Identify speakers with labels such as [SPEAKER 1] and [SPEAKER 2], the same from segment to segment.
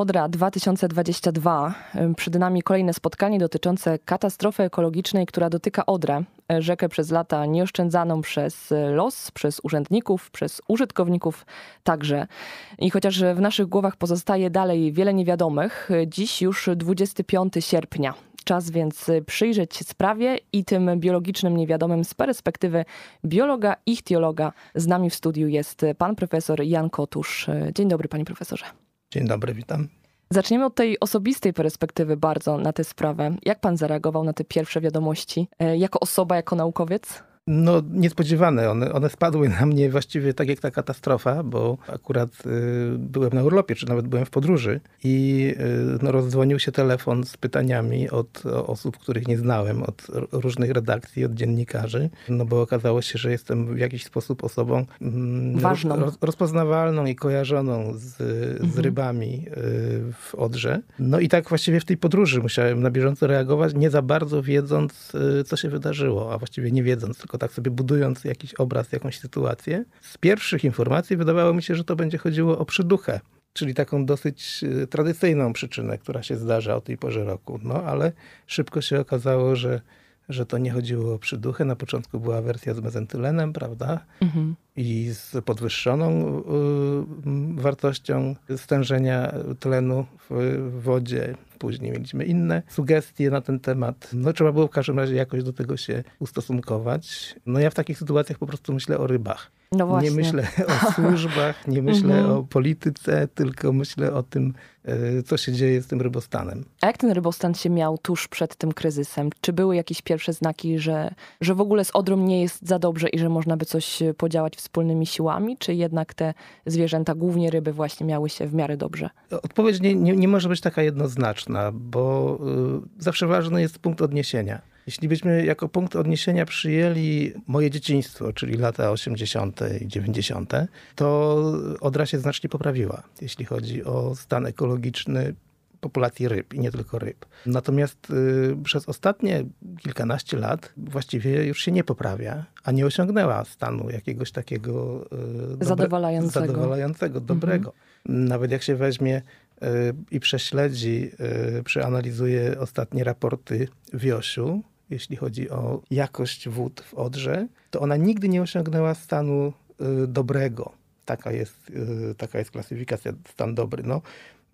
[SPEAKER 1] Odra 2022. Przed nami kolejne spotkanie dotyczące katastrofy ekologicznej, która dotyka Odrę, rzekę przez lata nieoszczędzaną przez los, przez urzędników, przez użytkowników także. I chociaż w naszych głowach pozostaje dalej wiele niewiadomych, dziś już 25 sierpnia. Czas więc przyjrzeć się sprawie i tym biologicznym niewiadomym z perspektywy biologa, ichtiologa. Z nami w studiu jest pan profesor Jan Kotusz. Dzień dobry, panie profesorze.
[SPEAKER 2] Dzień dobry, witam.
[SPEAKER 1] Zaczniemy od tej osobistej perspektywy bardzo na tę sprawę. Jak pan zareagował na te pierwsze wiadomości? E, jako osoba, jako naukowiec?
[SPEAKER 2] No, niespodziewane. One, one spadły na mnie właściwie tak jak ta katastrofa, bo akurat y, byłem na urlopie, czy nawet byłem w podróży i y, no, rozdzwonił się telefon z pytaniami od osób, których nie znałem, od różnych redakcji, od dziennikarzy, no bo okazało się, że jestem w jakiś sposób osobą
[SPEAKER 1] mm, ważną, roz,
[SPEAKER 2] rozpoznawalną i kojarzoną z, z mhm. rybami y, w Odrze. No i tak właściwie w tej podróży musiałem na bieżąco reagować, nie za bardzo wiedząc, y, co się wydarzyło, a właściwie nie wiedząc, tylko tak sobie budując jakiś obraz, jakąś sytuację. Z pierwszych informacji wydawało mi się, że to będzie chodziło o przyduchę, czyli taką dosyć e, tradycyjną przyczynę, która się zdarza o tej porze roku. No ale szybko się okazało, że że to nie chodziło o przyduchę. Na początku była wersja z mezentylenem, prawda? Mhm. I z podwyższoną y, wartością stężenia tlenu w wodzie. Później mieliśmy inne sugestie na ten temat. No trzeba było w każdym razie jakoś do tego się ustosunkować. No ja w takich sytuacjach po prostu myślę o rybach.
[SPEAKER 1] No
[SPEAKER 2] nie myślę o służbach, nie myślę mhm. o polityce, tylko myślę o tym, e, co się dzieje z tym rybostanem.
[SPEAKER 1] A jak ten rybostan się miał tuż przed tym kryzysem? Czy były jakieś pierwsze znaki, że, że w ogóle z Odrą nie jest za dobrze i że można by coś podziałać wspólnymi siłami? Czy jednak te zwierzęta, głównie ryby właśnie miały się w miarę dobrze?
[SPEAKER 2] Odpowiedź nie, nie, nie może być taka jednoznaczna, bo y, zawsze ważny jest punkt odniesienia. Jeśli byśmy jako punkt odniesienia przyjęli moje dzieciństwo, czyli lata 80. i 90., to Odra się znacznie poprawiła, jeśli chodzi o stan ekologiczny populacji ryb i nie tylko ryb. Natomiast y, przez ostatnie kilkanaście lat właściwie już się nie poprawia, a nie osiągnęła stanu jakiegoś takiego
[SPEAKER 1] y, dobre, zadowalającego.
[SPEAKER 2] zadowalającego, dobrego. Mhm. Nawet jak się weźmie y, i prześledzi, y, przeanalizuje ostatnie raporty Wiosiu, jeśli chodzi o jakość wód w Odrze, to ona nigdy nie osiągnęła stanu y, dobrego. Taka jest, y, taka jest klasyfikacja, stan dobry. No,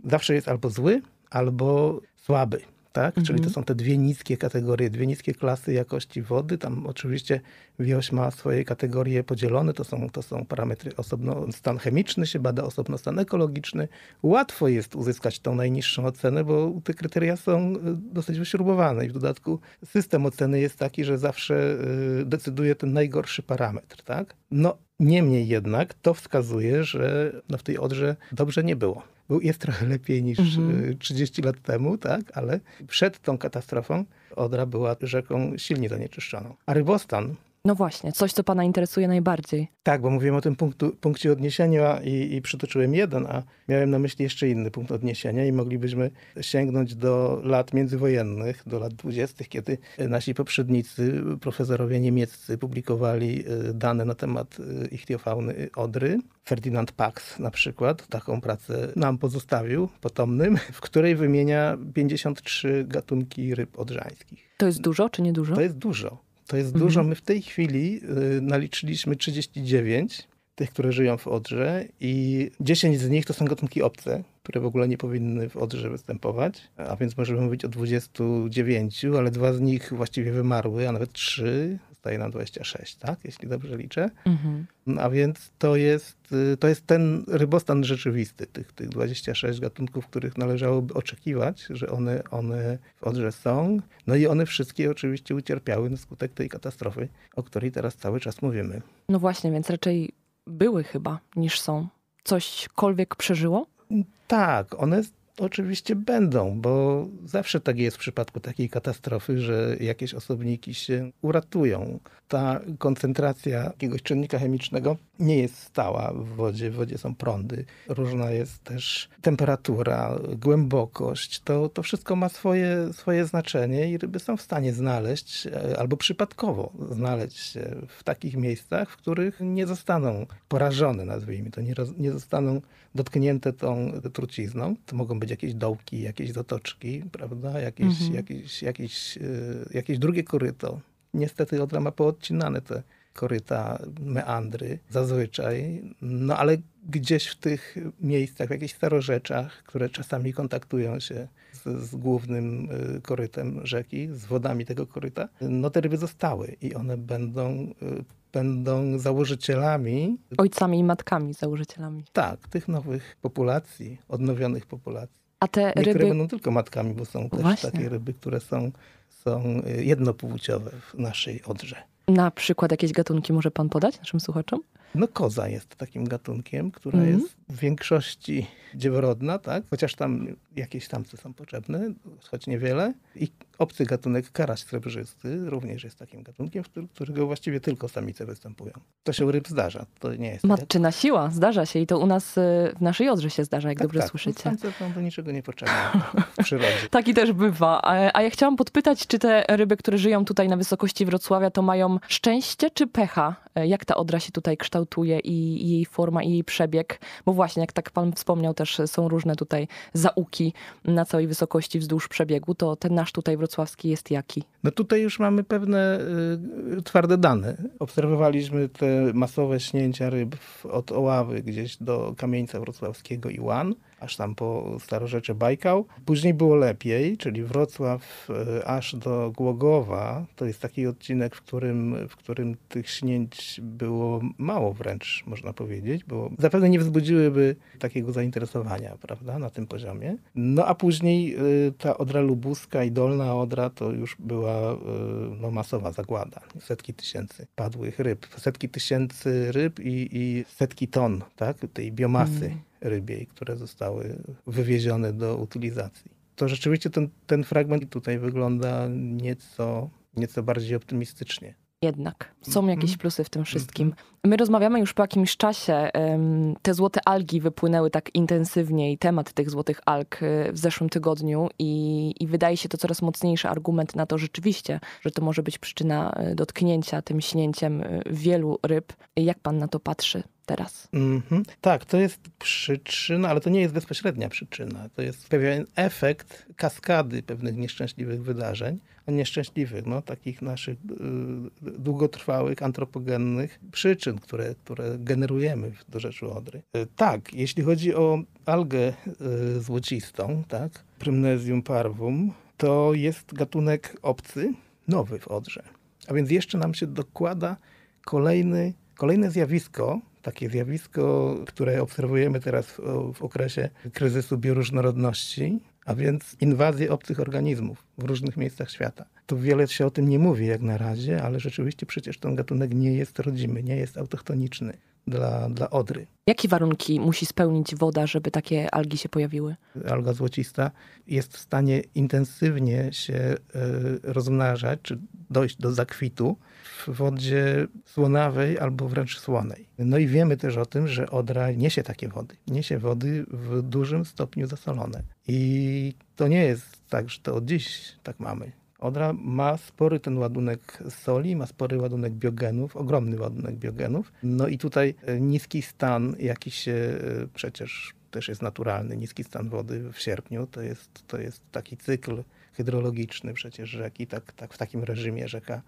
[SPEAKER 2] zawsze jest albo zły, albo słaby tak? Mhm. Czyli to są te dwie niskie kategorie, dwie niskie klasy jakości wody. Tam oczywiście wioś ma swoje kategorie podzielone, to są, to są parametry osobno, stan chemiczny się bada, osobno stan ekologiczny. Łatwo jest uzyskać tą najniższą ocenę, bo te kryteria są y, dosyć wyśrubowane i w dodatku system oceny jest taki, że zawsze y, decyduje ten najgorszy parametr, tak? No, niemniej jednak to wskazuje, że no w tej Odrze dobrze nie było był, jest trochę lepiej niż mhm. 30 lat temu, tak? ale przed tą katastrofą Odra była rzeką silnie zanieczyszczoną. A rybostan
[SPEAKER 1] no właśnie, coś, co Pana interesuje najbardziej.
[SPEAKER 2] Tak, bo mówiłem o tym punktu, punkcie odniesienia i, i przytoczyłem jeden, a miałem na myśli jeszcze inny punkt odniesienia i moglibyśmy sięgnąć do lat międzywojennych, do lat dwudziestych, kiedy nasi poprzednicy, profesorowie niemieccy publikowali e, dane na temat e, ichtiofauny Odry. Ferdinand Pax na przykład taką pracę nam pozostawił, potomnym, w której wymienia 53 gatunki ryb odrzańskich.
[SPEAKER 1] To jest dużo, czy nie dużo?
[SPEAKER 2] To jest dużo. To jest mhm. dużo. My w tej chwili y, naliczyliśmy 39 tych, które żyją w Odrze i 10 z nich to są gatunki obce, które w ogóle nie powinny w Odrze występować, a więc możemy mówić o 29, ale dwa z nich właściwie wymarły, a nawet trzy zostaje nam 26, tak? Jeśli dobrze liczę. Mhm. A więc to jest, y, to jest ten rybostan rzeczywisty, tych, tych 26 gatunków, których należałoby oczekiwać, że one, one w Odrze są. No i one wszystkie oczywiście ucierpiały na skutek tej katastrofy, o której teraz cały czas mówimy.
[SPEAKER 1] No właśnie, więc raczej były chyba niż są. Cośkolwiek przeżyło?
[SPEAKER 2] Tak, one Oczywiście będą, bo zawsze tak jest w przypadku takiej katastrofy, że jakieś osobniki się uratują. Ta koncentracja jakiegoś czynnika chemicznego nie jest stała w wodzie. W wodzie są prądy. Różna jest też temperatura, głębokość. To, to wszystko ma swoje, swoje znaczenie i ryby są w stanie znaleźć e, albo przypadkowo znaleźć się w takich miejscach, w których nie zostaną porażone, nazwijmy to, nie, nie zostaną dotknięte tą trucizną. To mogą być jakieś dołki, jakieś zatoczki, prawda? Jakieś,
[SPEAKER 1] Mhm.
[SPEAKER 2] jakieś, jakieś, e, jakieś drugie koryto. Niestety Odra ma poodcinane te koryta, meandry zazwyczaj, no ale gdzieś w tych miejscach, w jakichś starorzeczach, które czasami kontaktują się z, z głównym y, korytem rzeki, z wodami tego koryta, no te ryby zostały i one będą, y, będą założycielami,
[SPEAKER 1] Ojcami i matkami, założycielami.
[SPEAKER 2] tak, tych nowych populacji, odnowionych populacji.
[SPEAKER 1] A te
[SPEAKER 2] Niektóre
[SPEAKER 1] ryby,
[SPEAKER 2] będą tylko matkami, bo są też
[SPEAKER 1] Właśnie.
[SPEAKER 2] takie ryby, które są, są y, jednopłciowe w naszej Odrze.
[SPEAKER 1] Na przykład jakieś gatunki może pan podać naszym słuchaczom?
[SPEAKER 2] No koza jest takim gatunkiem, która
[SPEAKER 1] Mhm.
[SPEAKER 2] jest w większości dzieworodna, tak? Chociaż tam jakieś samce są potrzebne, choć niewiele. I obcy gatunek karaś srebrzysty również jest takim gatunkiem, w którym- którego właściwie tylko samice występują. To się u ryb zdarza, to nie jest... tak
[SPEAKER 1] Matczyna siła, zdarza się i to u nas y, w naszej Odrze się zdarza, jak
[SPEAKER 2] tak,
[SPEAKER 1] dobrze
[SPEAKER 2] tak,
[SPEAKER 1] słyszycie.
[SPEAKER 2] Samce są do niczego niepotrzebne w przyrodzie.
[SPEAKER 1] Taki też bywa. A, ja chciałam podpytać, czy te ryby, które żyją tutaj na wysokości Wrocławia, to mają szczęście czy pecha? E, Jak ta Odra się tutaj kształtuje i, jej forma, i jej przebieg? Bo właśnie, jak tak pan wspomniał, też są różne tutaj zauki na całej wysokości wzdłuż przebiegu, to ten nasz tutaj wrocławski jest jaki?
[SPEAKER 2] No tutaj już mamy pewne y, twarde dane. Obserwowaliśmy te masowe śnięcia ryb od Oławy gdzieś do Kamieńca Wrocławskiego i Łan, aż tam po Starorzecze Bajkał. Później było lepiej, czyli Wrocław y, aż do Głogowa. To jest taki odcinek, w którym, w którym tych śnięć było mało wręcz, można powiedzieć, bo zapewne nie wzbudziłyby takiego zainteresowania, prawda, na tym poziomie. No a później y, ta Odra Lubuska i Dolna Odra to już była y, no, masowa zagłada. Setki tysięcy padłych ryb, setki tysięcy ryb i, i setki ton tak, tej biomasy
[SPEAKER 1] Mm.
[SPEAKER 2] Rybiej, które zostały wywiezione do utylizacji. To rzeczywiście ten, ten fragment tutaj wygląda nieco, nieco bardziej optymistycznie.
[SPEAKER 1] Jednak są
[SPEAKER 2] Mhm.
[SPEAKER 1] jakieś plusy w tym wszystkim. My rozmawiamy już po jakimś czasie. Te złote algi wypłynęły tak intensywnie i temat tych złotych alg e, w zeszłym tygodniu i, i wydaje się to coraz mocniejszy argument na to rzeczywiście, że to może być przyczyna e, dotknięcia tym śnięciem e, wielu ryb. Jak pan na to patrzy teraz?
[SPEAKER 2] Mhm. Tak, to jest przyczyna, ale to nie jest bezpośrednia przyczyna. To jest pewien efekt kaskady pewnych nieszczęśliwych wydarzeń. Nieszczęśliwych, no, takich naszych y, długotrwałych, antropogennych przyczyn, które, które generujemy w dorzeczu Odry. Y, tak, jeśli chodzi o algę y, złocistą, tak, Prymnesium parvum, to jest gatunek obcy, nowy w Odrze. A więc jeszcze nam się dokłada kolejny, kolejne zjawisko, takie zjawisko, które obserwujemy teraz w, w okresie kryzysu bioróżnorodności, a więc inwazję obcych organizmów w różnych miejscach świata. Tu wiele się o tym nie mówi jak na razie, ale rzeczywiście przecież ten gatunek nie jest rodzimy, nie jest autochtoniczny dla, dla Odry.
[SPEAKER 1] Jakie warunki musi spełnić woda, żeby takie algi się pojawiły?
[SPEAKER 2] alga złocista jest w stanie intensywnie się e, rozmnażać, czy dojść do zakwitu w wodzie słonawej albo wręcz słonej. No i wiemy też o tym, że Odra niesie takie wody. Niesie wody w dużym stopniu zasolone. I to nie jest tak, że to od dziś tak mamy. Odra ma spory ten ładunek soli, ma spory ładunek biogenów, ogromny ładunek biogenów. No i tutaj e, niski stan, jaki się e, przecież też jest naturalny, niski stan wody w sierpniu, to jest, to jest taki cykl hydrologiczny przecież rzeki, tak, tak w takim reżimie rzeka,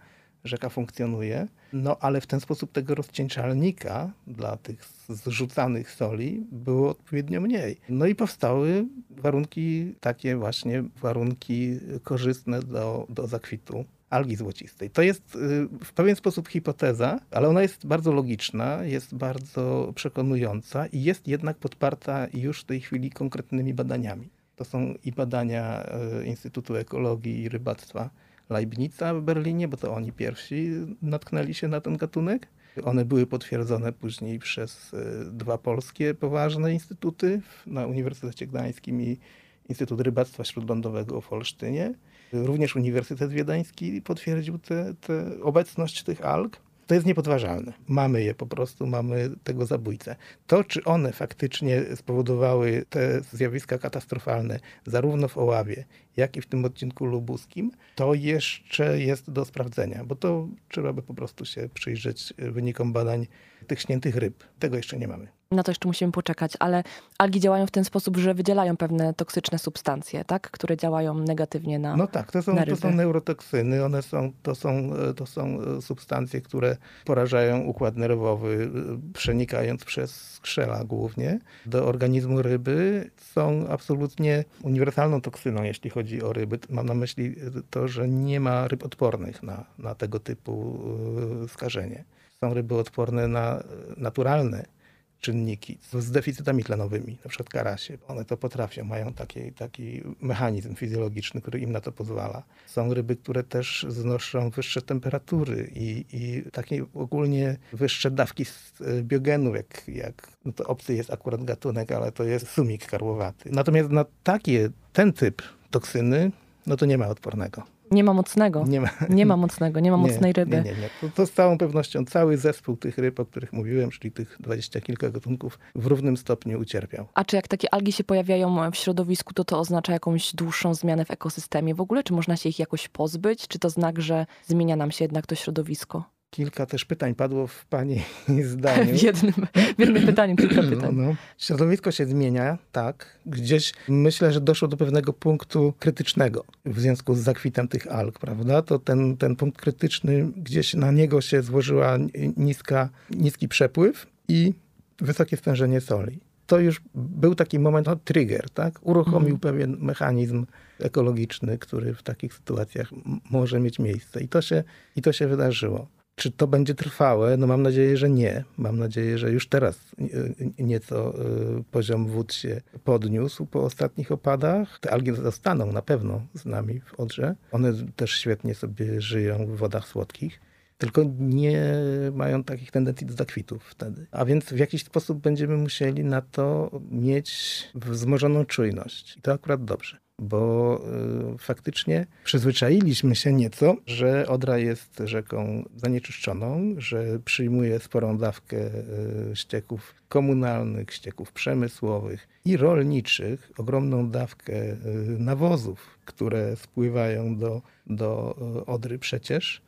[SPEAKER 2] rzeka funkcjonuje. No ale w ten sposób tego rozcieńczalnika dla tych zrzucanych soli było odpowiednio mniej. No i powstały warunki, takie właśnie warunki korzystne do, do zakwitu algi złocistej. To jest y, w pewien sposób hipoteza, ale ona jest bardzo logiczna, jest bardzo przekonująca i jest jednak podparta już w tej chwili konkretnymi badaniami. To są i badania y, Instytutu Ekologii i Rybactwa Leibnica w Berlinie, bo to oni pierwsi natknęli się na ten gatunek. One były potwierdzone później przez y, dwa polskie poważne instytuty na Uniwersytecie Gdańskim i Instytut Rybactwa Śródlądowego w Olsztynie. Również Uniwersytet Wiedeński potwierdził obecność tych alg. To jest niepodważalne. Mamy je po prostu, mamy tego zabójcę. To, czy one faktycznie spowodowały te zjawiska katastrofalne, zarówno w Oławie, jak i w tym odcinku lubuskim, to jeszcze jest do sprawdzenia, bo to trzeba by po prostu się przyjrzeć wynikom badań tych śniętych ryb. Tego jeszcze nie mamy.
[SPEAKER 1] Na to jeszcze musimy poczekać, ale algi działają w ten sposób, że wydzielają pewne toksyczne substancje, tak? które działają negatywnie na
[SPEAKER 2] No tak, to są, to są neurotoksyny, one są, to, są, to są substancje, które porażają układ nerwowy, przenikając przez skrzela głównie do organizmu ryby. Są absolutnie uniwersalną toksyną, jeśli chodzi o ryby. Mam na myśli to, że nie ma ryb odpornych na, na tego typu skażenie. Są ryby odporne na naturalne czynniki z deficytami tlenowymi, na przykład karasie. One to potrafią, mają taki, taki mechanizm fizjologiczny, który im na to pozwala. Są ryby, które też znoszą wyższe temperatury i, i takie ogólnie wyższe dawki e, biogenów, jak, jak no to obcy jest akurat gatunek, ale to jest sumik karłowaty. Natomiast na takie, ten typ toksyny, no to nie ma odpornego.
[SPEAKER 1] Nie ma mocnego.
[SPEAKER 2] Nie ma,
[SPEAKER 1] Nie ma mocnego, nie ma mocnej ryby.
[SPEAKER 2] Nie, nie, nie. To, to z całą pewnością cały zespół tych ryb, o których mówiłem, czyli tych dwadzieścia kilka gatunków, w równym stopniu ucierpiał.
[SPEAKER 1] A czy jak takie algi się pojawiają w środowisku, to to oznacza jakąś dłuższą zmianę w ekosystemie w ogóle? Czy można się ich jakoś pozbyć? Czy to znak, że zmienia nam się jednak to środowisko?
[SPEAKER 2] Kilka też pytań padło w pani zdaniu.
[SPEAKER 1] W jednym, w jednym pytaniu kilka pytań.
[SPEAKER 2] No, no. Środowisko się zmienia, tak. Gdzieś myślę, że doszło do pewnego punktu krytycznego w związku z zakwitem tych alg, prawda? To ten, ten punkt krytyczny, gdzieś na niego się złożyła niska, niski przepływ i wysokie stężenie soli. To już był taki moment, no, trigger, tak? Uruchomił
[SPEAKER 1] Mhm.
[SPEAKER 2] pewien mechanizm ekologiczny, który w takich sytuacjach może mieć miejsce. I to się, i to się wydarzyło. Czy to będzie trwałe? No mam nadzieję, że nie. Mam nadzieję, że już teraz y, nieco y, poziom wód się podniósł po ostatnich opadach. Te algi zostaną na pewno z nami w Odrze. One też świetnie sobie żyją w wodach słodkich. Tylko nie mają takich tendencji do zakwitów wtedy. A więc w jakiś sposób będziemy musieli na to mieć wzmożoną czujność. I to akurat dobrze bo y, faktycznie przyzwyczailiśmy się nieco, że Odra jest rzeką zanieczyszczoną, że przyjmuje sporą dawkę y, ścieków komunalnych, ścieków przemysłowych i rolniczych, ogromną dawkę y, nawozów, które spływają do, do Odry przecież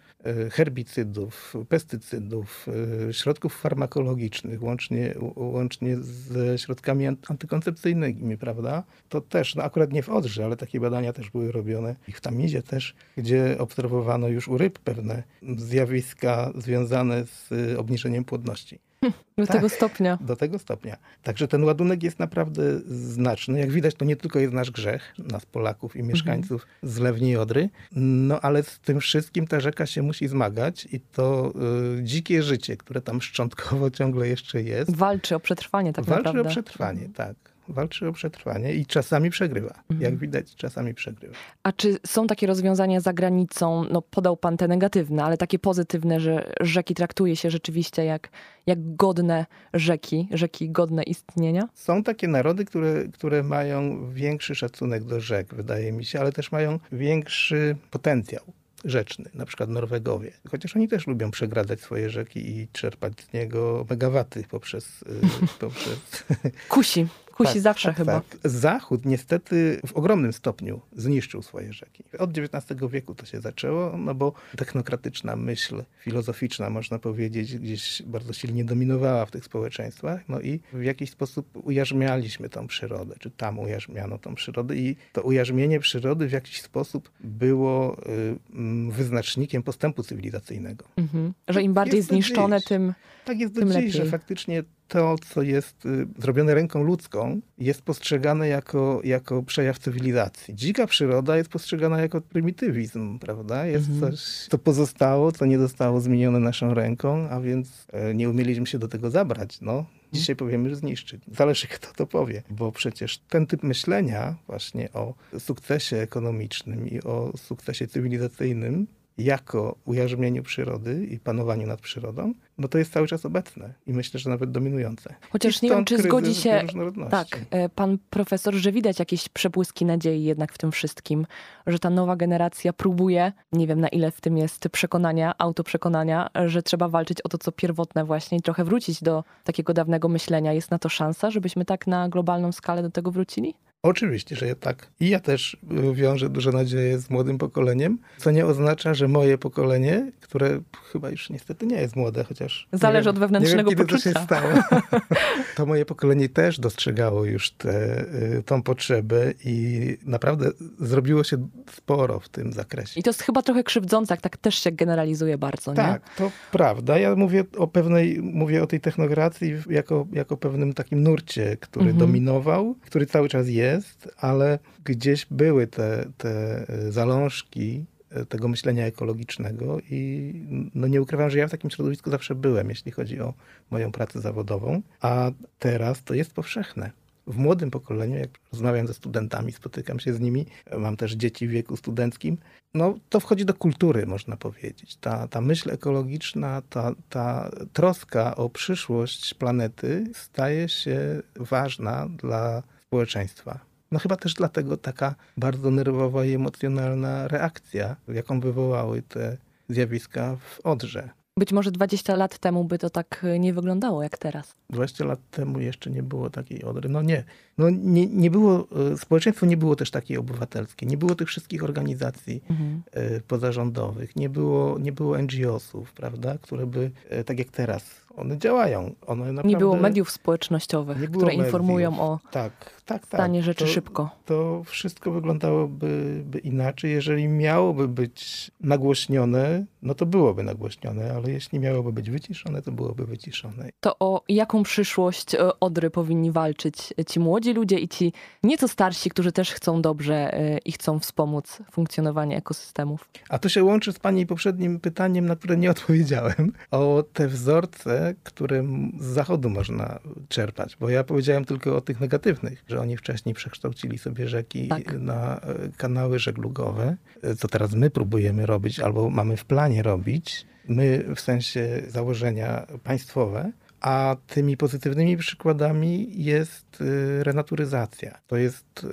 [SPEAKER 2] herbicydów, pestycydów, y, środków farmakologicznych, łącznie, łącznie ze środkami an- antykoncepcyjnymi, prawda? To też, no akurat nie w Odrze, ale takie badania też były robione i w Tamizie też, gdzie obserwowano już u ryb pewne zjawiska związane z y, obniżeniem płodności.
[SPEAKER 1] Do
[SPEAKER 2] Tak.
[SPEAKER 1] tego stopnia.
[SPEAKER 2] Do tego stopnia. Także ten ładunek jest naprawdę znaczny. Jak widać, to nie tylko jest nasz grzech, nas Polaków i mieszkańców z Lewni i Odry, no ale z tym wszystkim ta rzeka się musi zmagać i to y, dzikie życie, które tam szczątkowo ciągle jeszcze jest,
[SPEAKER 1] Walczy o przetrwanie tak
[SPEAKER 2] walczy
[SPEAKER 1] naprawdę.
[SPEAKER 2] o przetrwanie, tak. Walczy o przetrwanie i czasami przegrywa. Jak widać, czasami przegrywa.
[SPEAKER 1] A czy są takie rozwiązania za granicą? No podał pan te negatywne, ale takie pozytywne, że rzeki traktuje się rzeczywiście jak, jak godne rzeki, rzeki godne istnienia?
[SPEAKER 2] Są takie narody, które, które mają większy szacunek do rzek, wydaje mi się, ale też mają większy potencjał rzeczny, na przykład Norwegowie. Chociaż oni też lubią przegradzać swoje rzeki i czerpać z niego megawaty poprzez... y, poprzez
[SPEAKER 1] Kusi, kusi
[SPEAKER 2] Tak,
[SPEAKER 1] zawsze
[SPEAKER 2] tak,
[SPEAKER 1] chyba.
[SPEAKER 2] Tak. Zachód niestety w ogromnym stopniu zniszczył swoje rzeki. Od XIX wieku to się zaczęło, no bo technokratyczna myśl filozoficzna, można powiedzieć, gdzieś bardzo silnie dominowała w tych społeczeństwach, no i w jakiś sposób ujarzmialiśmy tą przyrodę, czy tam ujarzmiano tą przyrodę i to ujarzmienie przyrody w jakiś sposób było y, mm, wyznacznikiem postępu cywilizacyjnego.
[SPEAKER 1] Mhm. Że im bardziej
[SPEAKER 2] Jest
[SPEAKER 1] zniszczone, tym
[SPEAKER 2] Tak jest do dziś, że
[SPEAKER 1] lepiej.
[SPEAKER 2] faktycznie to, co jest y, zrobione ręką ludzką, jest postrzegane jako, jako przejaw cywilizacji. Dzika przyroda jest postrzegana jako prymitywizm, prawda? Jest
[SPEAKER 1] Mhm.
[SPEAKER 2] coś, co pozostało, co nie zostało zmienione naszą ręką, a więc e, nie umieliśmy się do tego zabrać. No. Dzisiaj powiemy, że zniszczyć. Zależy, kto to powie, bo przecież ten typ myślenia właśnie o sukcesie ekonomicznym i o sukcesie cywilizacyjnym jako ujarzmieniu przyrody i panowaniu nad przyrodą, no to jest cały czas obecne i myślę, że nawet dominujące.
[SPEAKER 1] Chociaż nie wiem, czy zgodzi się tak, e, pan profesor, że widać jakieś przebłyski nadziei jednak w tym wszystkim, że ta nowa generacja próbuje, nie wiem na ile w tym jest przekonania, autoprzekonania, że trzeba walczyć o to, co pierwotne właśnie i trochę wrócić do takiego dawnego myślenia. Jest na to szansa, żebyśmy tak na globalną skalę do tego wrócili?
[SPEAKER 2] Oczywiście, że tak. I ja też y, wiążę duże nadzieje z młodym pokoleniem, co nie oznacza, że moje pokolenie, które chyba już niestety nie jest młode, chociaż...
[SPEAKER 1] Zależy
[SPEAKER 2] wiem-
[SPEAKER 1] od wewnętrznego
[SPEAKER 2] nie wiem, kiedy
[SPEAKER 1] poczucia.
[SPEAKER 2] To, się stało. to moje pokolenie też dostrzegało już tę tą potrzebę i naprawdę zrobiło się sporo w tym zakresie.
[SPEAKER 1] I to jest chyba trochę krzywdzące, jak tak też się generalizuje bardzo, nie?
[SPEAKER 2] Tak, to prawda. Ja mówię o pewnej, mówię o tej technokracji jako, jako pewnym takim nurcie, który
[SPEAKER 1] Mhm.
[SPEAKER 2] dominował, który cały czas jest, ale gdzieś były te, te e, zalążki e, tego myślenia ekologicznego i no nie ukrywam, że ja w takim środowisku zawsze byłem, jeśli chodzi o moją pracę zawodową, a teraz to jest powszechne. W młodym pokoleniu, jak rozmawiam ze studentami, spotykam się z nimi, mam też dzieci w wieku studenckim, no to wchodzi do kultury, można powiedzieć. Ta, ta myśl ekologiczna, ta, ta troska o przyszłość planety staje się ważna dla społeczeństwa. No chyba też dlatego taka bardzo nerwowa i emocjonalna reakcja, jaką wywołały te zjawiska w Odrze.
[SPEAKER 1] Być może 20 lat temu by to tak nie wyglądało jak teraz.
[SPEAKER 2] 20 lat temu jeszcze nie było takiej Odry. No nie. No nie, nie było, e, społeczeństwo nie było też takie obywatelskie. Nie było tych wszystkich organizacji
[SPEAKER 1] Mhm.
[SPEAKER 2] e, pozarządowych. Nie było, nie było NGO-sów, prawda, które by, e, tak jak teraz, one działają. One naprawdę,
[SPEAKER 1] Nie było mediów społecznościowych,
[SPEAKER 2] było
[SPEAKER 1] które informują
[SPEAKER 2] mediów.
[SPEAKER 1] o
[SPEAKER 2] Tak, tak, tak.
[SPEAKER 1] stanie rzeczy
[SPEAKER 2] To-
[SPEAKER 1] szybko.
[SPEAKER 2] to wszystko wyglądałoby by inaczej. Jeżeli miałoby być nagłośnione, no to byłoby nagłośnione, ale jeśli miałoby być wyciszone, to byłoby wyciszone.
[SPEAKER 1] To o jaką przyszłość e, Odry powinni walczyć ci młodzi ludzie i ci nieco starsi, którzy też chcą dobrze e, i chcą wspomóc funkcjonowanie ekosystemów?
[SPEAKER 2] A to się łączy z Pani poprzednim pytaniem, na które nie odpowiedziałem, o te wzorce, które m- z zachodu można czerpać. Bo ja powiedziałem tylko o tych negatywnych, że oni wcześniej przekształcili sobie rzeki
[SPEAKER 1] Tak.
[SPEAKER 2] na e, kanały żeglugowe, e, co teraz my próbujemy robić albo mamy w planie robić. My w sensie założenia państwowe, a tymi pozytywnymi przykładami jest y, renaturyzacja. To jest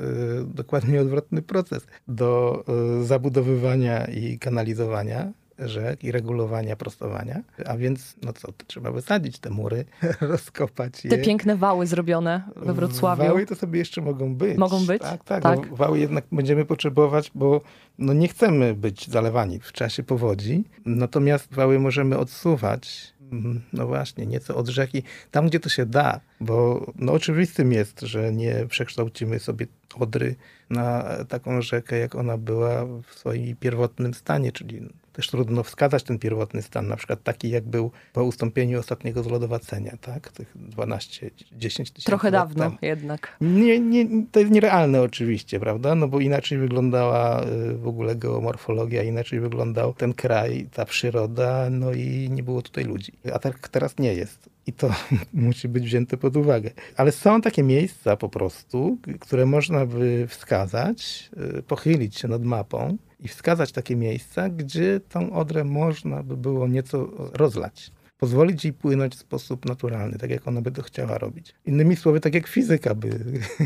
[SPEAKER 2] dokładnie odwrotny proces do zabudowywania i kanalizowania rzek i regulowania prostowania. A więc, no co, trzeba wysadzić te mury, rozkopać je.
[SPEAKER 1] Te piękne wały zrobione we Wrocławiu.
[SPEAKER 2] Wały to sobie jeszcze mogą być.
[SPEAKER 1] Mogą być?
[SPEAKER 2] Tak, tak.
[SPEAKER 1] Tak.
[SPEAKER 2] Wały jednak będziemy potrzebować, bo no nie chcemy być zalewani w czasie powodzi. Natomiast wały możemy odsuwać. No właśnie, nieco od rzeki, tam gdzie to się da, bo no oczywistym jest, że nie przekształcimy sobie Odry na taką rzekę, jak ona była w swoim pierwotnym stanie, czyli też trudno wskazać ten pierwotny stan, na przykład taki, jak był po ustąpieniu ostatniego zlodowacenia, tak? Tych 12, 10 tysięcy
[SPEAKER 1] Trochę dawno
[SPEAKER 2] temu.
[SPEAKER 1] jednak.
[SPEAKER 2] Nie, nie, to jest nierealne oczywiście, prawda? No bo inaczej wyglądała y, w ogóle geomorfologia, inaczej wyglądał ten kraj, ta przyroda, no i nie było tutaj ludzi. A tak teraz nie jest. I to musi być wzięte pod uwagę. Ale są takie miejsca po prostu, które można by wskazać, y, pochylić się nad mapą i wskazać takie miejsca, gdzie tą odrę można by było nieco rozlać. Pozwolić jej płynąć w sposób naturalny, tak jak ona by to chciała robić. Innymi słowy, tak jak fizyka by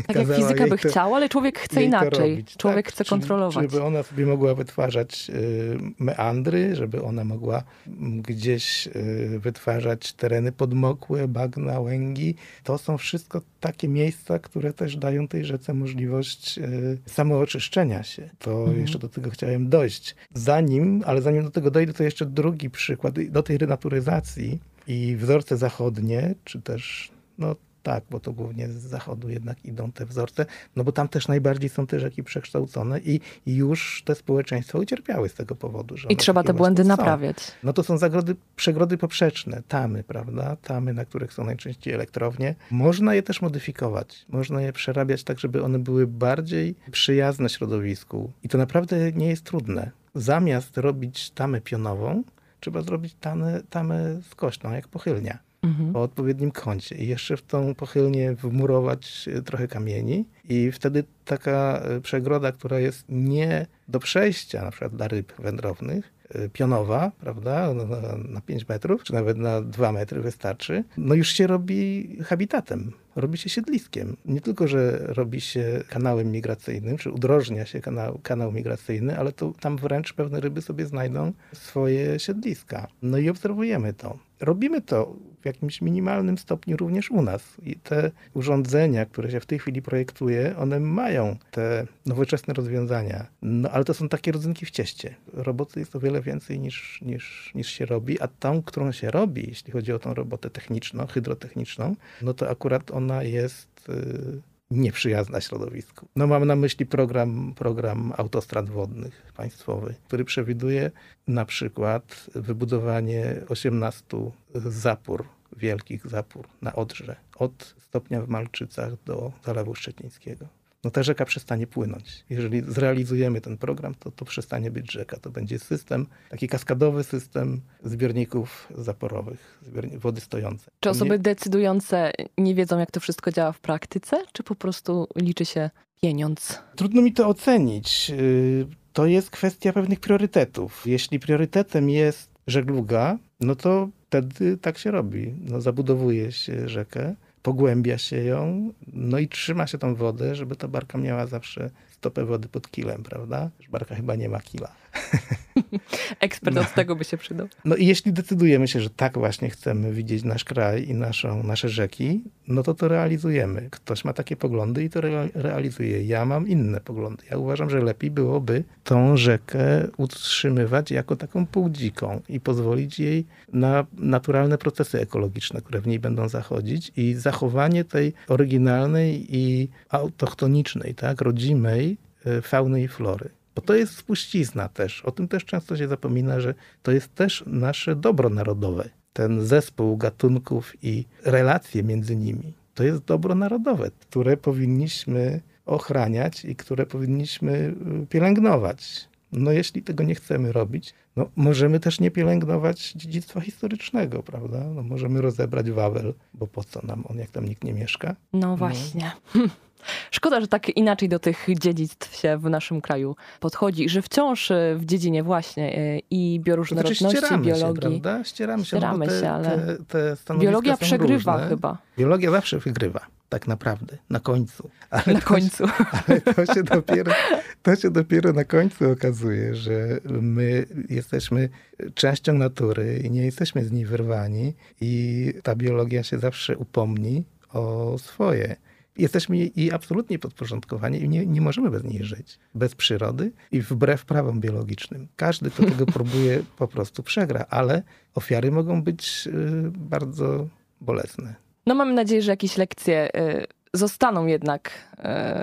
[SPEAKER 1] Tak jak fizyka by
[SPEAKER 2] to-
[SPEAKER 1] chciała, ale człowiek chce inaczej.
[SPEAKER 2] robić.
[SPEAKER 1] Człowiek
[SPEAKER 2] Tak,
[SPEAKER 1] chce kontrolować.
[SPEAKER 2] Żeby ona sobie mogła wytwarzać y, meandry, żeby ona mogła mm, gdzieś y, wytwarzać tereny podmokłe, bagna, łęgi. To są wszystko takie miejsca, które też dają tej rzece możliwość y, samooczyszczenia się. To
[SPEAKER 1] Mhm.
[SPEAKER 2] jeszcze do tego chciałem dojść. Zanim, ale zanim do tego dojdę, to jeszcze drugi przykład. Do tej renaturyzacji i wzorce zachodnie, czy też, no tak, bo to głównie z zachodu jednak idą te wzorce, no bo tam też najbardziej są te rzeki przekształcone i już te społeczeństwa ucierpiały z tego powodu. Że
[SPEAKER 1] I trzeba te błędy
[SPEAKER 2] są.
[SPEAKER 1] naprawiać.
[SPEAKER 2] No to są zagrody, przegrody poprzeczne, tamy, prawda? Tamy, na których są najczęściej elektrownie. Można je też modyfikować. Można je przerabiać tak, żeby one były bardziej przyjazne środowisku. I to naprawdę nie jest trudne. Zamiast robić tamę pionową, trzeba zrobić tamę, tamę skośną, jak pochylnia.
[SPEAKER 1] Mhm.
[SPEAKER 2] o odpowiednim kącie i jeszcze w tą pochylnię wmurować e, trochę kamieni i wtedy taka e, przegroda, która jest nie do przejścia na przykład dla ryb wędrownych, e, pionowa, prawda, na, na 5 metrów, czy nawet na 2 metry wystarczy, no już się robi habitatem, robi się siedliskiem. Nie tylko, że robi się kanałem migracyjnym, czy udrożnia się kanał, kanał migracyjny, ale to tam wręcz pewne ryby sobie znajdą swoje siedliska. No i obserwujemy to. Robimy to w jakimś minimalnym stopniu również u nas. I te urządzenia, które się w tej chwili projektuje, one mają te nowoczesne rozwiązania. No ale to są takie rodzynki w cieście. Roboty jest o wiele więcej niż, niż, niż się robi, a tą, którą się robi, jeśli chodzi o tą robotę techniczną, hydrotechniczną, no to akurat ona jest y, nieprzyjazna środowisku. No mam na myśli program, program autostrad wodnych państwowy, który przewiduje na przykład wybudowanie 18 zapór, wielkich zapór na Odrze, od stopnia w Malczycach do Zalewu Szczecińskiego. No ta rzeka przestanie płynąć. Jeżeli zrealizujemy ten program, to to przestanie być rzeka. To będzie system, taki kaskadowy system zbiorników zaporowych, zbiorni- wody stojącej.
[SPEAKER 1] Czy osoby
[SPEAKER 2] Nie-
[SPEAKER 1] decydujące nie wiedzą, jak to wszystko działa w praktyce, czy po prostu liczy się pieniądz?
[SPEAKER 2] Trudno mi to ocenić. Yy, To jest kwestia pewnych priorytetów. Jeśli priorytetem jest żegluga, no to wtedy tak się robi. No, zabudowuje się rzekę, pogłębia się ją, no i trzyma się tą wodę, żeby ta barka miała zawsze stopę wody pod kilem, prawda? Barka chyba nie ma kila.
[SPEAKER 1] Ekspert od tego by się przydał.
[SPEAKER 2] No i jeśli decydujemy się, że tak właśnie chcemy widzieć nasz kraj i naszą, nasze rzeki, no to to realizujemy. Ktoś ma takie poglądy i to rea- realizuje. Ja mam inne poglądy. Ja uważam, że lepiej byłoby tą rzekę utrzymywać jako taką półdziką i pozwolić jej na naturalne procesy ekologiczne, które w niej będą zachodzić i zachowanie tej oryginalnej i autochtonicznej, tak, rodzimej e, fauny i flory. Bo to jest spuścizna też. O tym też często się zapomina, że to jest też nasze dobro narodowe. Ten zespół gatunków i relacje między nimi. To jest dobro narodowe, które powinniśmy ochraniać i które powinniśmy y, pielęgnować. No jeśli tego nie chcemy robić, no możemy też nie pielęgnować dziedzictwa historycznego, prawda? No możemy rozebrać Wawel, bo po co nam on, jak tam nikt nie mieszka?
[SPEAKER 1] No właśnie. Szkoda, że tak inaczej do tych dziedzictw się w naszym kraju podchodzi, że wciąż y, w dziedzinie właśnie y, i
[SPEAKER 2] To
[SPEAKER 1] bioróżnorodności,
[SPEAKER 2] znaczy ścieramy
[SPEAKER 1] biologii.
[SPEAKER 2] się, prawda? Ścieramy się,
[SPEAKER 1] Ścieramy
[SPEAKER 2] no bo te,
[SPEAKER 1] się, ale
[SPEAKER 2] te, te
[SPEAKER 1] Biologia przegrywa
[SPEAKER 2] różne.
[SPEAKER 1] chyba
[SPEAKER 2] Biologia zawsze wygrywa, tak naprawdę, na końcu. Ale
[SPEAKER 1] na
[SPEAKER 2] to
[SPEAKER 1] końcu.
[SPEAKER 2] Ale to się, dopiero, to się dopiero na końcu okazuje, że my jesteśmy częścią natury i nie jesteśmy z niej wyrwani i ta biologia się zawsze upomni o swoje. Jesteśmy jej absolutnie podporządkowani i nie, nie możemy bez niej żyć. Bez przyrody i wbrew prawom biologicznym. Każdy, kto tego próbuje, po prostu przegra, ale ofiary mogą być y, bardzo bolesne.
[SPEAKER 1] No mamy nadzieję, że jakieś lekcje y, zostaną jednak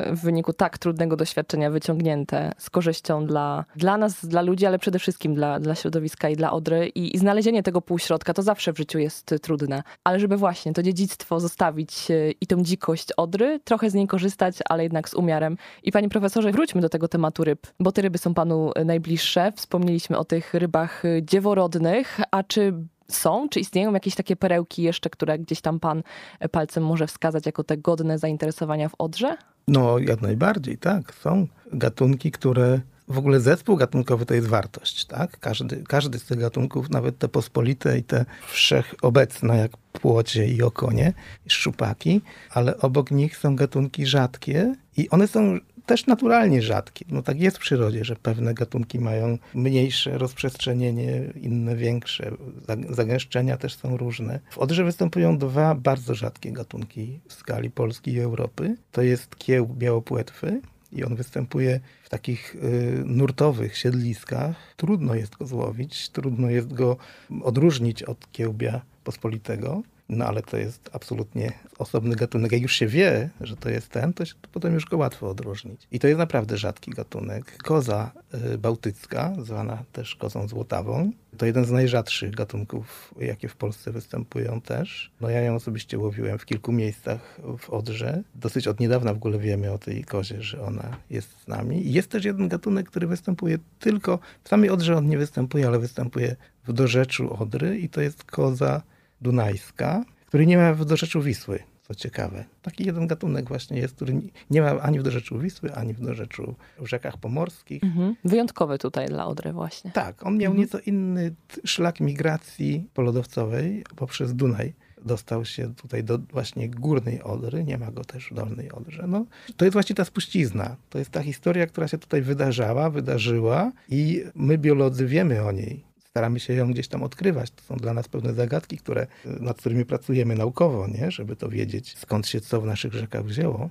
[SPEAKER 1] y, w wyniku tak trudnego doświadczenia wyciągnięte z korzyścią dla, dla nas, dla ludzi, ale przede wszystkim dla, dla środowiska i dla Odry. I, I znalezienie tego półśrodka to zawsze w życiu jest trudne. Ale żeby właśnie to dziedzictwo zostawić y, i tą dzikość Odry, trochę z niej korzystać, ale jednak z umiarem. I panie profesorze, wróćmy do tego tematu ryb, bo te ryby są panu y, najbliższe. Wspomnieliśmy o tych rybach dzieworodnych, a czy są? Czy istnieją jakieś takie perełki jeszcze, które gdzieś tam pan palcem może wskazać jako te godne zainteresowania w Odrze?
[SPEAKER 2] No, jak najbardziej, tak. Są gatunki, które. W ogóle zespół gatunkowy to jest wartość, tak? Każdy, każdy z tych gatunków, nawet te pospolite i te wszechobecne, jak płocie i okonie, szczupaki, ale obok nich są gatunki rzadkie i one są też naturalnie rzadkie. No tak jest w przyrodzie, że pewne gatunki mają mniejsze rozprzestrzenienie, inne większe. Zag- Zagęszczenia też są różne. W Odrze występują dwa bardzo rzadkie gatunki w skali Polski i Europy. To jest kieł białopłetwy i on występuje w takich y, nurtowych siedliskach. Trudno jest go złowić, trudno jest go odróżnić od kiełbia pospolitego. No ale to jest absolutnie osobny gatunek. Jak już się wie, że to jest ten, to, się, to potem już go łatwo odróżnić. I to jest naprawdę rzadki gatunek. Koza y, bałtycka, zwana też kozą złotawą, to jeden z najrzadszych gatunków, jakie w Polsce występują też. No ja ją osobiście łowiłem w kilku miejscach w Odrze. Dosyć od niedawna w ogóle wiemy o tej kozie, że ona jest z nami. I jest też jeden gatunek, który występuje tylko, w samej Odrze on nie występuje, ale występuje w dorzeczu Odry i to jest koza dunajska, który nie ma w dorzeczu Wisły, co ciekawe. Taki jeden gatunek właśnie jest, który nie ma ani w dorzeczu Wisły, ani w dorzeczu w rzekach pomorskich.
[SPEAKER 1] Mhm. Wyjątkowy tutaj dla Odry właśnie.
[SPEAKER 2] Tak, on miał
[SPEAKER 1] Mhm.
[SPEAKER 2] nieco inny szlak migracji polodowcowej poprzez Dunaj. Dostał się tutaj do właśnie górnej Odry, nie ma go też w dolnej Odrze. No, to jest właśnie ta spuścizna. To jest ta historia, która się tutaj wydarzała, wydarzyła i my biolodzy wiemy o niej. Staramy się ją gdzieś tam odkrywać. To są dla nas pewne zagadki, które, nad którymi pracujemy naukowo, nie? żeby to wiedzieć, skąd się co w naszych rzekach wzięło.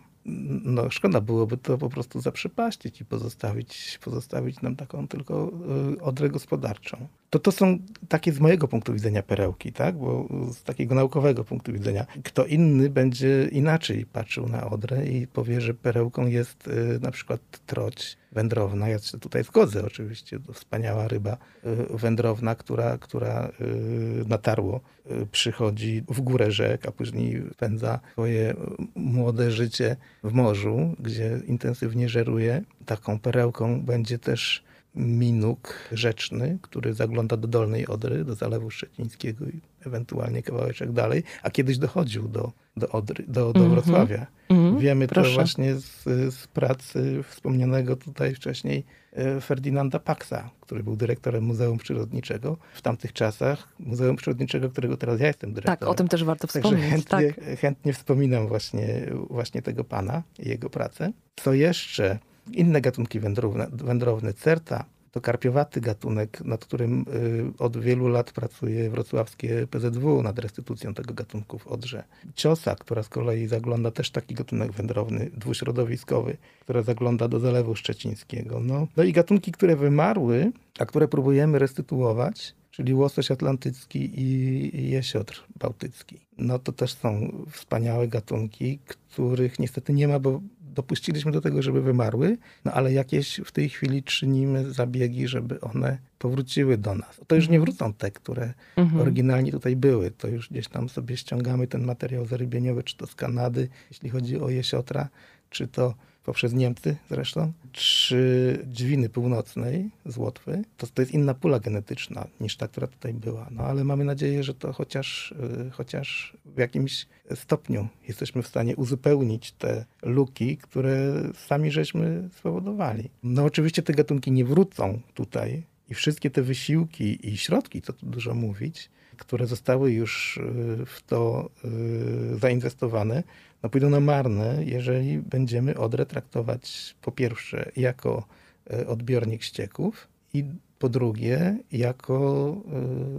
[SPEAKER 2] No, szkoda byłoby to po prostu zaprzepaścić i pozostawić, pozostawić nam taką tylko y, odrę gospodarczą. To to są takie z mojego punktu widzenia perełki, tak? Bo z takiego naukowego punktu widzenia. Kto inny będzie inaczej patrzył na odrę i powie, że perełką jest y, na przykład troć wędrowna. Ja się tutaj zgodzę oczywiście. To wspaniała ryba y, wędrowna, która, która y, na tarło y, przychodzi w górę rzek, a później spędza swoje młode życie w morzu, gdzie intensywnie żeruje. Taką perełką będzie też minuk rzeczny, który zagląda do Dolnej Odry, do Zalewu Szczecińskiego i ewentualnie kawałeczek dalej, a kiedyś dochodził do, do Odry, do, do
[SPEAKER 1] Mhm.
[SPEAKER 2] Wrocławia.
[SPEAKER 1] Mhm.
[SPEAKER 2] Wiemy
[SPEAKER 1] Proszę.
[SPEAKER 2] to właśnie z, z pracy wspomnianego tutaj wcześniej e, Ferdynanda Paxa, który był dyrektorem Muzeum Przyrodniczego w tamtych czasach. Muzeum Przyrodniczego, którego teraz ja jestem dyrektorem.
[SPEAKER 1] Tak, o tym też warto
[SPEAKER 2] Także
[SPEAKER 1] wspomnieć.
[SPEAKER 2] chętnie,
[SPEAKER 1] Tak.
[SPEAKER 2] chętnie wspominam właśnie, właśnie tego pana i jego pracę. Co jeszcze? Inne gatunki wędrowne, wędrowne certa to karpiowaty gatunek, nad którym y, od wielu lat pracuje wrocławskie PZW nad restytucją tego gatunku w Odrze. Ciosa, która z kolei zagląda też taki gatunek wędrowny, dwuśrodowiskowy, która zagląda do Zalewu Szczecińskiego. No, no i gatunki, które wymarły, a które próbujemy restytuować, czyli łosoś atlantycki i jesiotr bałtycki. No to też są wspaniałe gatunki, których niestety nie ma, bo dopuściliśmy do tego, żeby wymarły, no ale jakieś w tej chwili czynimy zabiegi, żeby one powróciły do nas. To już nie wrócą te, które
[SPEAKER 1] Mhm.
[SPEAKER 2] oryginalnie tutaj były. To już gdzieś tam sobie ściągamy ten materiał zarybieniowy, czy to z Kanady, jeśli chodzi o jesiotra, czy to poprzez Niemcy zresztą, czy dźwiny północnej z Łotwy. To, to jest inna pula genetyczna niż ta, która tutaj była. No ale mamy nadzieję, że to chociaż, y, chociaż w jakimś stopniu jesteśmy w stanie uzupełnić te luki, które sami żeśmy spowodowali. No oczywiście te gatunki nie wrócą tutaj i wszystkie te wysiłki i środki, co tu dużo mówić, które zostały już y, w to y, zainwestowane, no pójdą na marne, jeżeli będziemy Odrę traktować po pierwsze jako y, odbiornik ścieków i po drugie jako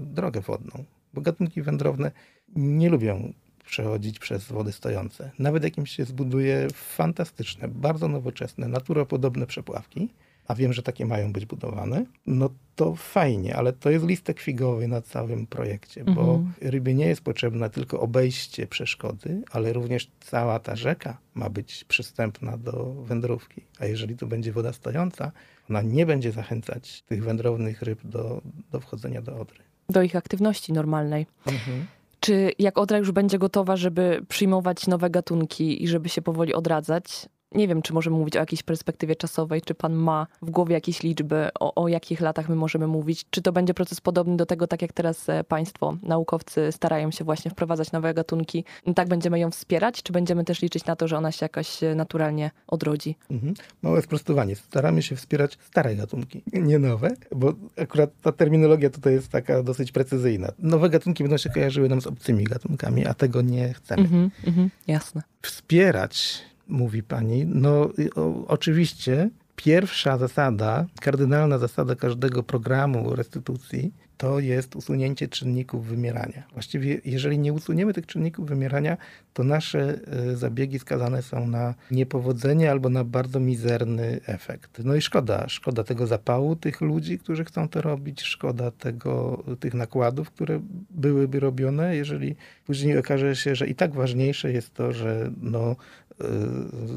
[SPEAKER 2] drogę wodną. Bo gatunki wędrowne nie lubią przechodzić przez wody stojące. Nawet jak im się zbuduje fantastyczne, bardzo nowoczesne, naturopodobne przepławki, a wiem, że takie mają być budowane, no to fajnie, ale to jest listek figowy na całym projekcie, bo
[SPEAKER 1] Mhm.
[SPEAKER 2] rybie nie jest potrzebne tylko obejście przeszkody, ale również cała ta rzeka ma być przystępna do wędrówki. A jeżeli tu będzie woda stojąca, ona nie będzie zachęcać tych wędrownych ryb do, do wchodzenia do Odry.
[SPEAKER 1] Do ich aktywności normalnej.
[SPEAKER 2] Mhm.
[SPEAKER 1] Czy jak Odra już będzie gotowa, żeby przyjmować nowe gatunki i żeby się powoli odradzać? Nie wiem, czy możemy mówić o jakiejś perspektywie czasowej, czy pan ma w głowie jakieś liczby, o, o jakich latach my możemy mówić? Czy to będzie proces podobny do tego, tak jak teraz e, państwo, naukowcy starają się właśnie wprowadzać nowe gatunki? Tak będziemy ją wspierać, czy będziemy też liczyć na to, że ona się jakoś e, naturalnie odrodzi?
[SPEAKER 2] Mhm. Małe sprostowanie. Staramy się wspierać stare gatunki, nie nowe, bo akurat ta terminologia tutaj jest taka dosyć precyzyjna. Nowe gatunki będą się kojarzyły nam z obcymi gatunkami, a tego nie chcemy.
[SPEAKER 1] Mhm, mhm, jasne.
[SPEAKER 2] Wspierać, mówi pani, no o, oczywiście pierwsza zasada, kardynalna zasada każdego programu restytucji to jest usunięcie czynników wymierania. Właściwie, jeżeli nie usuniemy tych czynników wymierania, to nasze y, zabiegi skazane są na niepowodzenie albo na bardzo mizerny efekt. No i szkoda, szkoda tego zapału tych ludzi, którzy chcą to robić, szkoda tego, tych nakładów, które byłyby robione, jeżeli później okaże się, że i tak ważniejsze jest to, że no,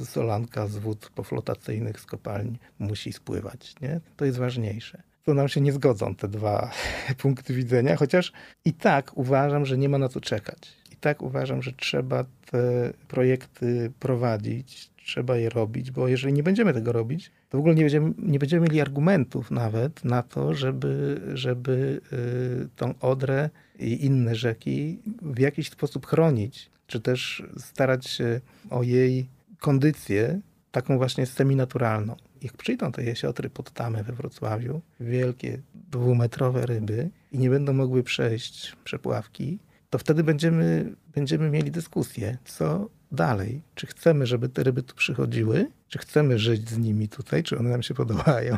[SPEAKER 2] solanka z wód poflotacyjnych z kopalni musi spływać. Nie? To jest ważniejsze. To nam się nie zgodzą te dwa punkty widzenia, chociaż i tak uważam, że nie ma na co czekać. I tak uważam, że trzeba te projekty prowadzić, trzeba je robić, bo jeżeli nie będziemy tego robić, to w ogóle nie będziemy, nie będziemy mieli argumentów nawet na to, żeby, żeby y, tą Odrę i inne rzeki w jakiś sposób chronić, czy też starać się o jej kondycję taką właśnie semi-naturalną. Jak przyjdą te jesiotry pod tamę we Wrocławiu, wielkie dwumetrowe ryby i nie będą mogły przejść przepławki, to wtedy będziemy, będziemy mieli dyskusję, co dalej. Czy chcemy, żeby te ryby tu przychodziły? Czy chcemy żyć z nimi tutaj? Czy one nam się podobają?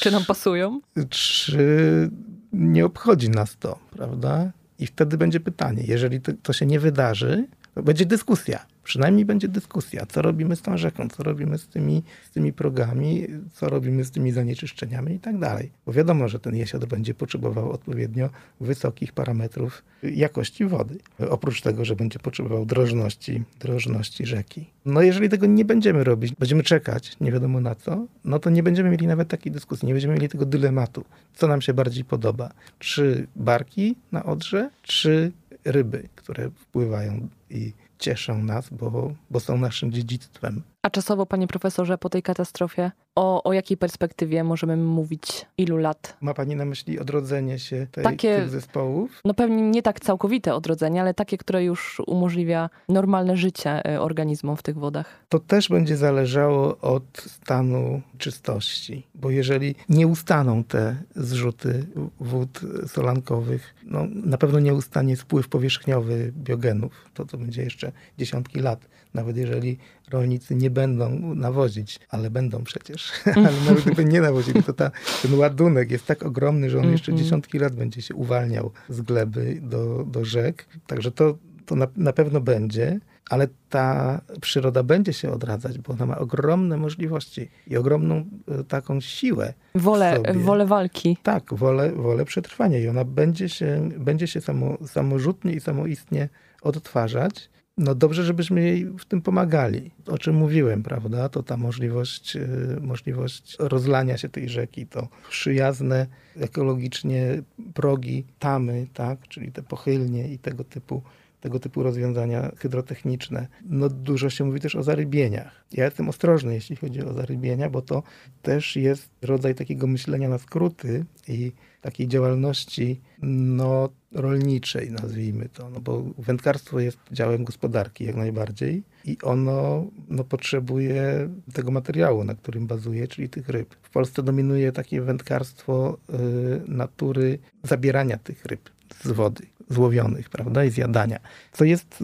[SPEAKER 1] Czy nam pasują?
[SPEAKER 2] Czy nie obchodzi nas to, prawda? I wtedy będzie pytanie, jeżeli to, to się nie wydarzy, będzie dyskusja przynajmniej będzie dyskusja, co robimy z tą rzeką, co robimy z tymi, z tymi progami, co robimy z tymi zanieczyszczeniami i tak dalej. Bo wiadomo, że ten jesiot będzie potrzebował odpowiednio wysokich parametrów jakości wody. Oprócz tego, że będzie potrzebował drożności, drożności rzeki. No jeżeli tego nie będziemy robić, będziemy czekać, nie wiadomo na co, no to nie będziemy mieli nawet takiej dyskusji, nie będziemy mieli tego dylematu, co nam się bardziej podoba. Czy barki na Odrze, czy ryby, które wpływają i cieszą nas, bo, bo są naszym dziedzictwem.
[SPEAKER 1] A czasowo, panie profesorze, po tej katastrofie, o, o jakiej perspektywie możemy mówić? Ilu lat?
[SPEAKER 2] Ma pani na myśli odrodzenie się tej, takie, tych zespołów?
[SPEAKER 1] No pewnie nie tak całkowite odrodzenie, ale takie, które już umożliwia normalne życie e, organizmom w tych wodach.
[SPEAKER 2] To też będzie zależało od stanu czystości, bo jeżeli nie ustaną te zrzuty wód solankowych, no na pewno nie ustanie spływ powierzchniowy biogenów. To, to będzie jeszcze dziesiątki lat nawet jeżeli rolnicy nie będą nawozić, ale będą przecież, ale nawet gdyby nie nawozili, to ta, ten ładunek jest tak ogromny, że on jeszcze mhm. dziesiątki lat będzie się uwalniał z gleby do, do rzek. Także to, to na, na pewno będzie ale ta przyroda będzie się odradzać, bo ona ma ogromne możliwości i ogromną e, taką siłę.
[SPEAKER 1] Wolę, wolę walki.
[SPEAKER 2] Tak, wolę, wolę przetrwania i ona będzie się, będzie się samo, samorzutnie i samoistnie odtwarzać no dobrze, żebyśmy jej w tym pomagali. O czym mówiłem, prawda? To ta możliwość, y, możliwość rozlania się tej rzeki, to przyjazne ekologicznie progi, tamy, tak? czyli te pochylnie i tego typu tego typu rozwiązania hydrotechniczne. No dużo się mówi też o zarybieniach. Ja jestem ostrożny, jeśli chodzi o zarybienia, bo to też jest rodzaj takiego myślenia na skróty i takiej działalności no, rolniczej, nazwijmy to, no bo wędkarstwo jest działem gospodarki jak najbardziej i ono no, potrzebuje tego materiału, na którym bazuje, czyli tych ryb. W Polsce dominuje takie wędkarstwo y, natury zabierania tych ryb z wody, złowionych, prawda, i zjadania. Co jest,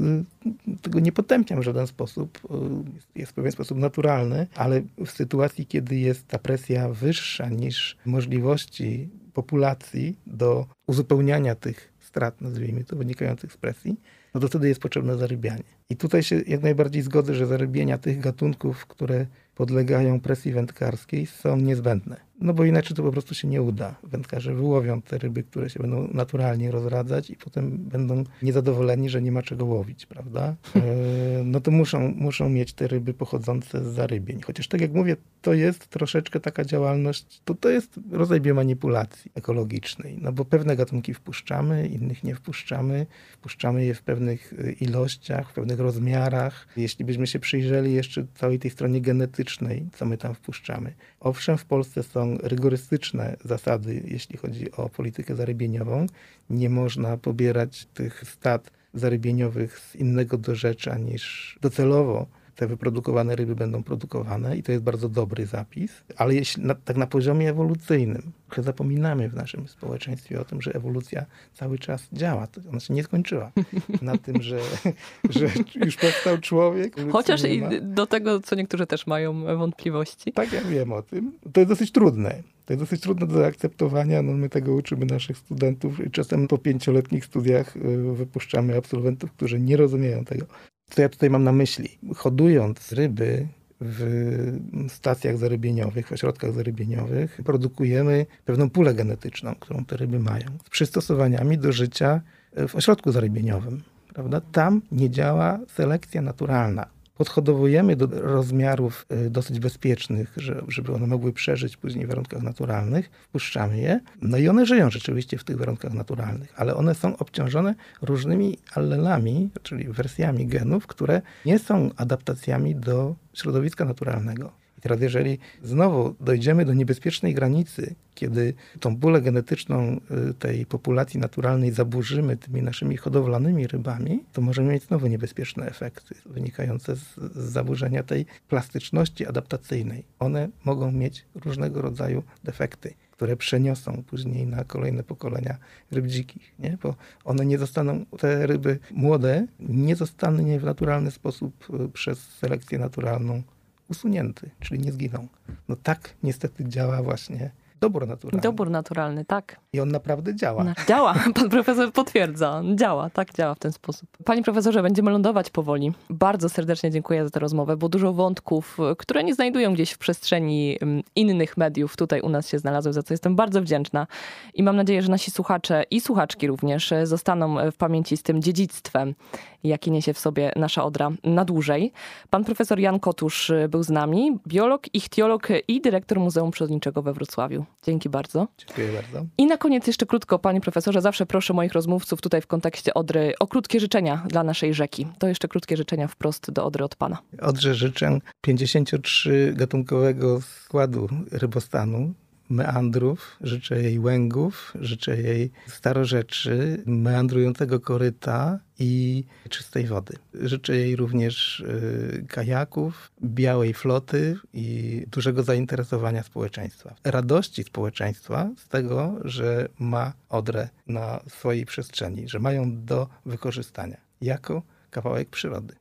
[SPEAKER 2] y, tego nie potępiam w żaden sposób, y, jest w pewien sposób naturalny, ale w sytuacji, kiedy jest ta presja wyższa niż możliwości populacji do uzupełniania tych strat, nazwijmy to, wynikających z presji, no to wtedy jest potrzebne zarybianie. I tutaj się jak najbardziej zgodzę, że zarybienia tych gatunków, które podlegają presji wędkarskiej, są niezbędne. No bo inaczej to po prostu się nie uda. Wędkarze wyłowią te ryby, które się będą naturalnie rozradzać i potem będą niezadowoleni, że nie ma czego łowić, prawda? E, no to muszą, muszą mieć te ryby pochodzące z zarybień. Chociaż tak jak mówię, to jest troszeczkę taka działalność, to, to jest rodzaj biomanipulacji ekologicznej, no bo pewne gatunki wpuszczamy, innych nie wpuszczamy. Wpuszczamy je w pewnych e, ilościach, w pewnych rozmiarach. Jeśli byśmy się przyjrzeli jeszcze całej tej stronie genetycznej, co my tam wpuszczamy. Owszem, w Polsce są rygorystyczne zasady, jeśli chodzi o politykę zarybieniową. Nie można pobierać tych stad zarybieniowych z innego dorzecza niż docelowo te wyprodukowane ryby będą produkowane i to jest bardzo dobry zapis, ale jeśli na, tak na poziomie ewolucyjnym, trochę zapominamy w naszym społeczeństwie o tym, że ewolucja cały czas działa. Ona się nie skończyła na tym, że, że już powstał człowiek.
[SPEAKER 1] Chociaż i do tego, co niektórzy też mają wątpliwości.
[SPEAKER 2] Tak, ja wiem o tym. To jest dosyć trudne. To jest dosyć trudne do zaakceptowania. No, my tego uczymy naszych studentów i czasem po pięcioletnich studiach y, wypuszczamy absolwentów, którzy nie rozumieją tego. Co ja tutaj mam na myśli? Hodując ryby w stacjach zarybieniowych, w ośrodkach zarybieniowych, produkujemy pewną pulę genetyczną, którą te ryby mają, z przystosowaniami do życia w ośrodku zarybieniowym. Prawda? Tam nie działa selekcja naturalna podhodowujemy do rozmiarów y, dosyć bezpiecznych, żeby one mogły przeżyć później w warunkach naturalnych, wpuszczamy je, no i one żyją rzeczywiście w tych warunkach naturalnych, ale one są obciążone różnymi allelami, czyli wersjami genów, które nie są adaptacjami do środowiska naturalnego Teraz jeżeli znowu dojdziemy do niebezpiecznej granicy, kiedy tą pulę genetyczną y, tej populacji naturalnej zaburzymy tymi naszymi hodowlanymi rybami, to możemy mieć znowu niebezpieczne efekty wynikające z, zaburzenia tej plastyczności adaptacyjnej. One mogą mieć różnego rodzaju defekty które przeniosą później na kolejne pokolenia ryb dzikich, nie? bo one nie zostaną, te ryby młode, nie zostaną w naturalny sposób y, przez selekcję naturalną usunięty, czyli nie zginą. No tak niestety działa właśnie dobór naturalny.
[SPEAKER 1] Dobór naturalny, tak.
[SPEAKER 2] I on naprawdę działa.
[SPEAKER 1] No, działa, pan profesor potwierdza. Działa, tak działa w ten sposób. Panie profesorze, będziemy lądować powoli. Bardzo serdecznie dziękuję za tę rozmowę, bo dużo wątków, które nie znajdują gdzieś w przestrzeni innych mediów, tutaj u nas się znalazły, za co jestem bardzo wdzięczna. I mam nadzieję, że nasi słuchacze i słuchaczki również zostaną w pamięci z tym dziedzictwem, jaki niesie w sobie nasza Odra na dłużej. Pan profesor Jan Kotusz był z nami, biolog, ichtiolog i dyrektor Muzeum Przyrodniczego we Wrocławiu. Dzięki bardzo.
[SPEAKER 2] Dziękuję bardzo.
[SPEAKER 1] I na koniec jeszcze krótko, panie profesorze, zawsze proszę moich rozmówców tutaj w kontekście Odry o krótkie życzenia dla naszej rzeki. To jeszcze krótkie życzenia wprost do Odry od pana.
[SPEAKER 2] Odrze życzę 53 gatunkowego składu rybostanu, meandrów, życzę jej łęgów, życzę jej starorzeczy, meandrującego koryta i czystej wody. Życzę jej również y, kajaków, białej floty i dużego zainteresowania społeczeństwa. Radości społeczeństwa z tego, że ma Odrę na swojej przestrzeni, że mają do wykorzystania jako kawałek przyrody.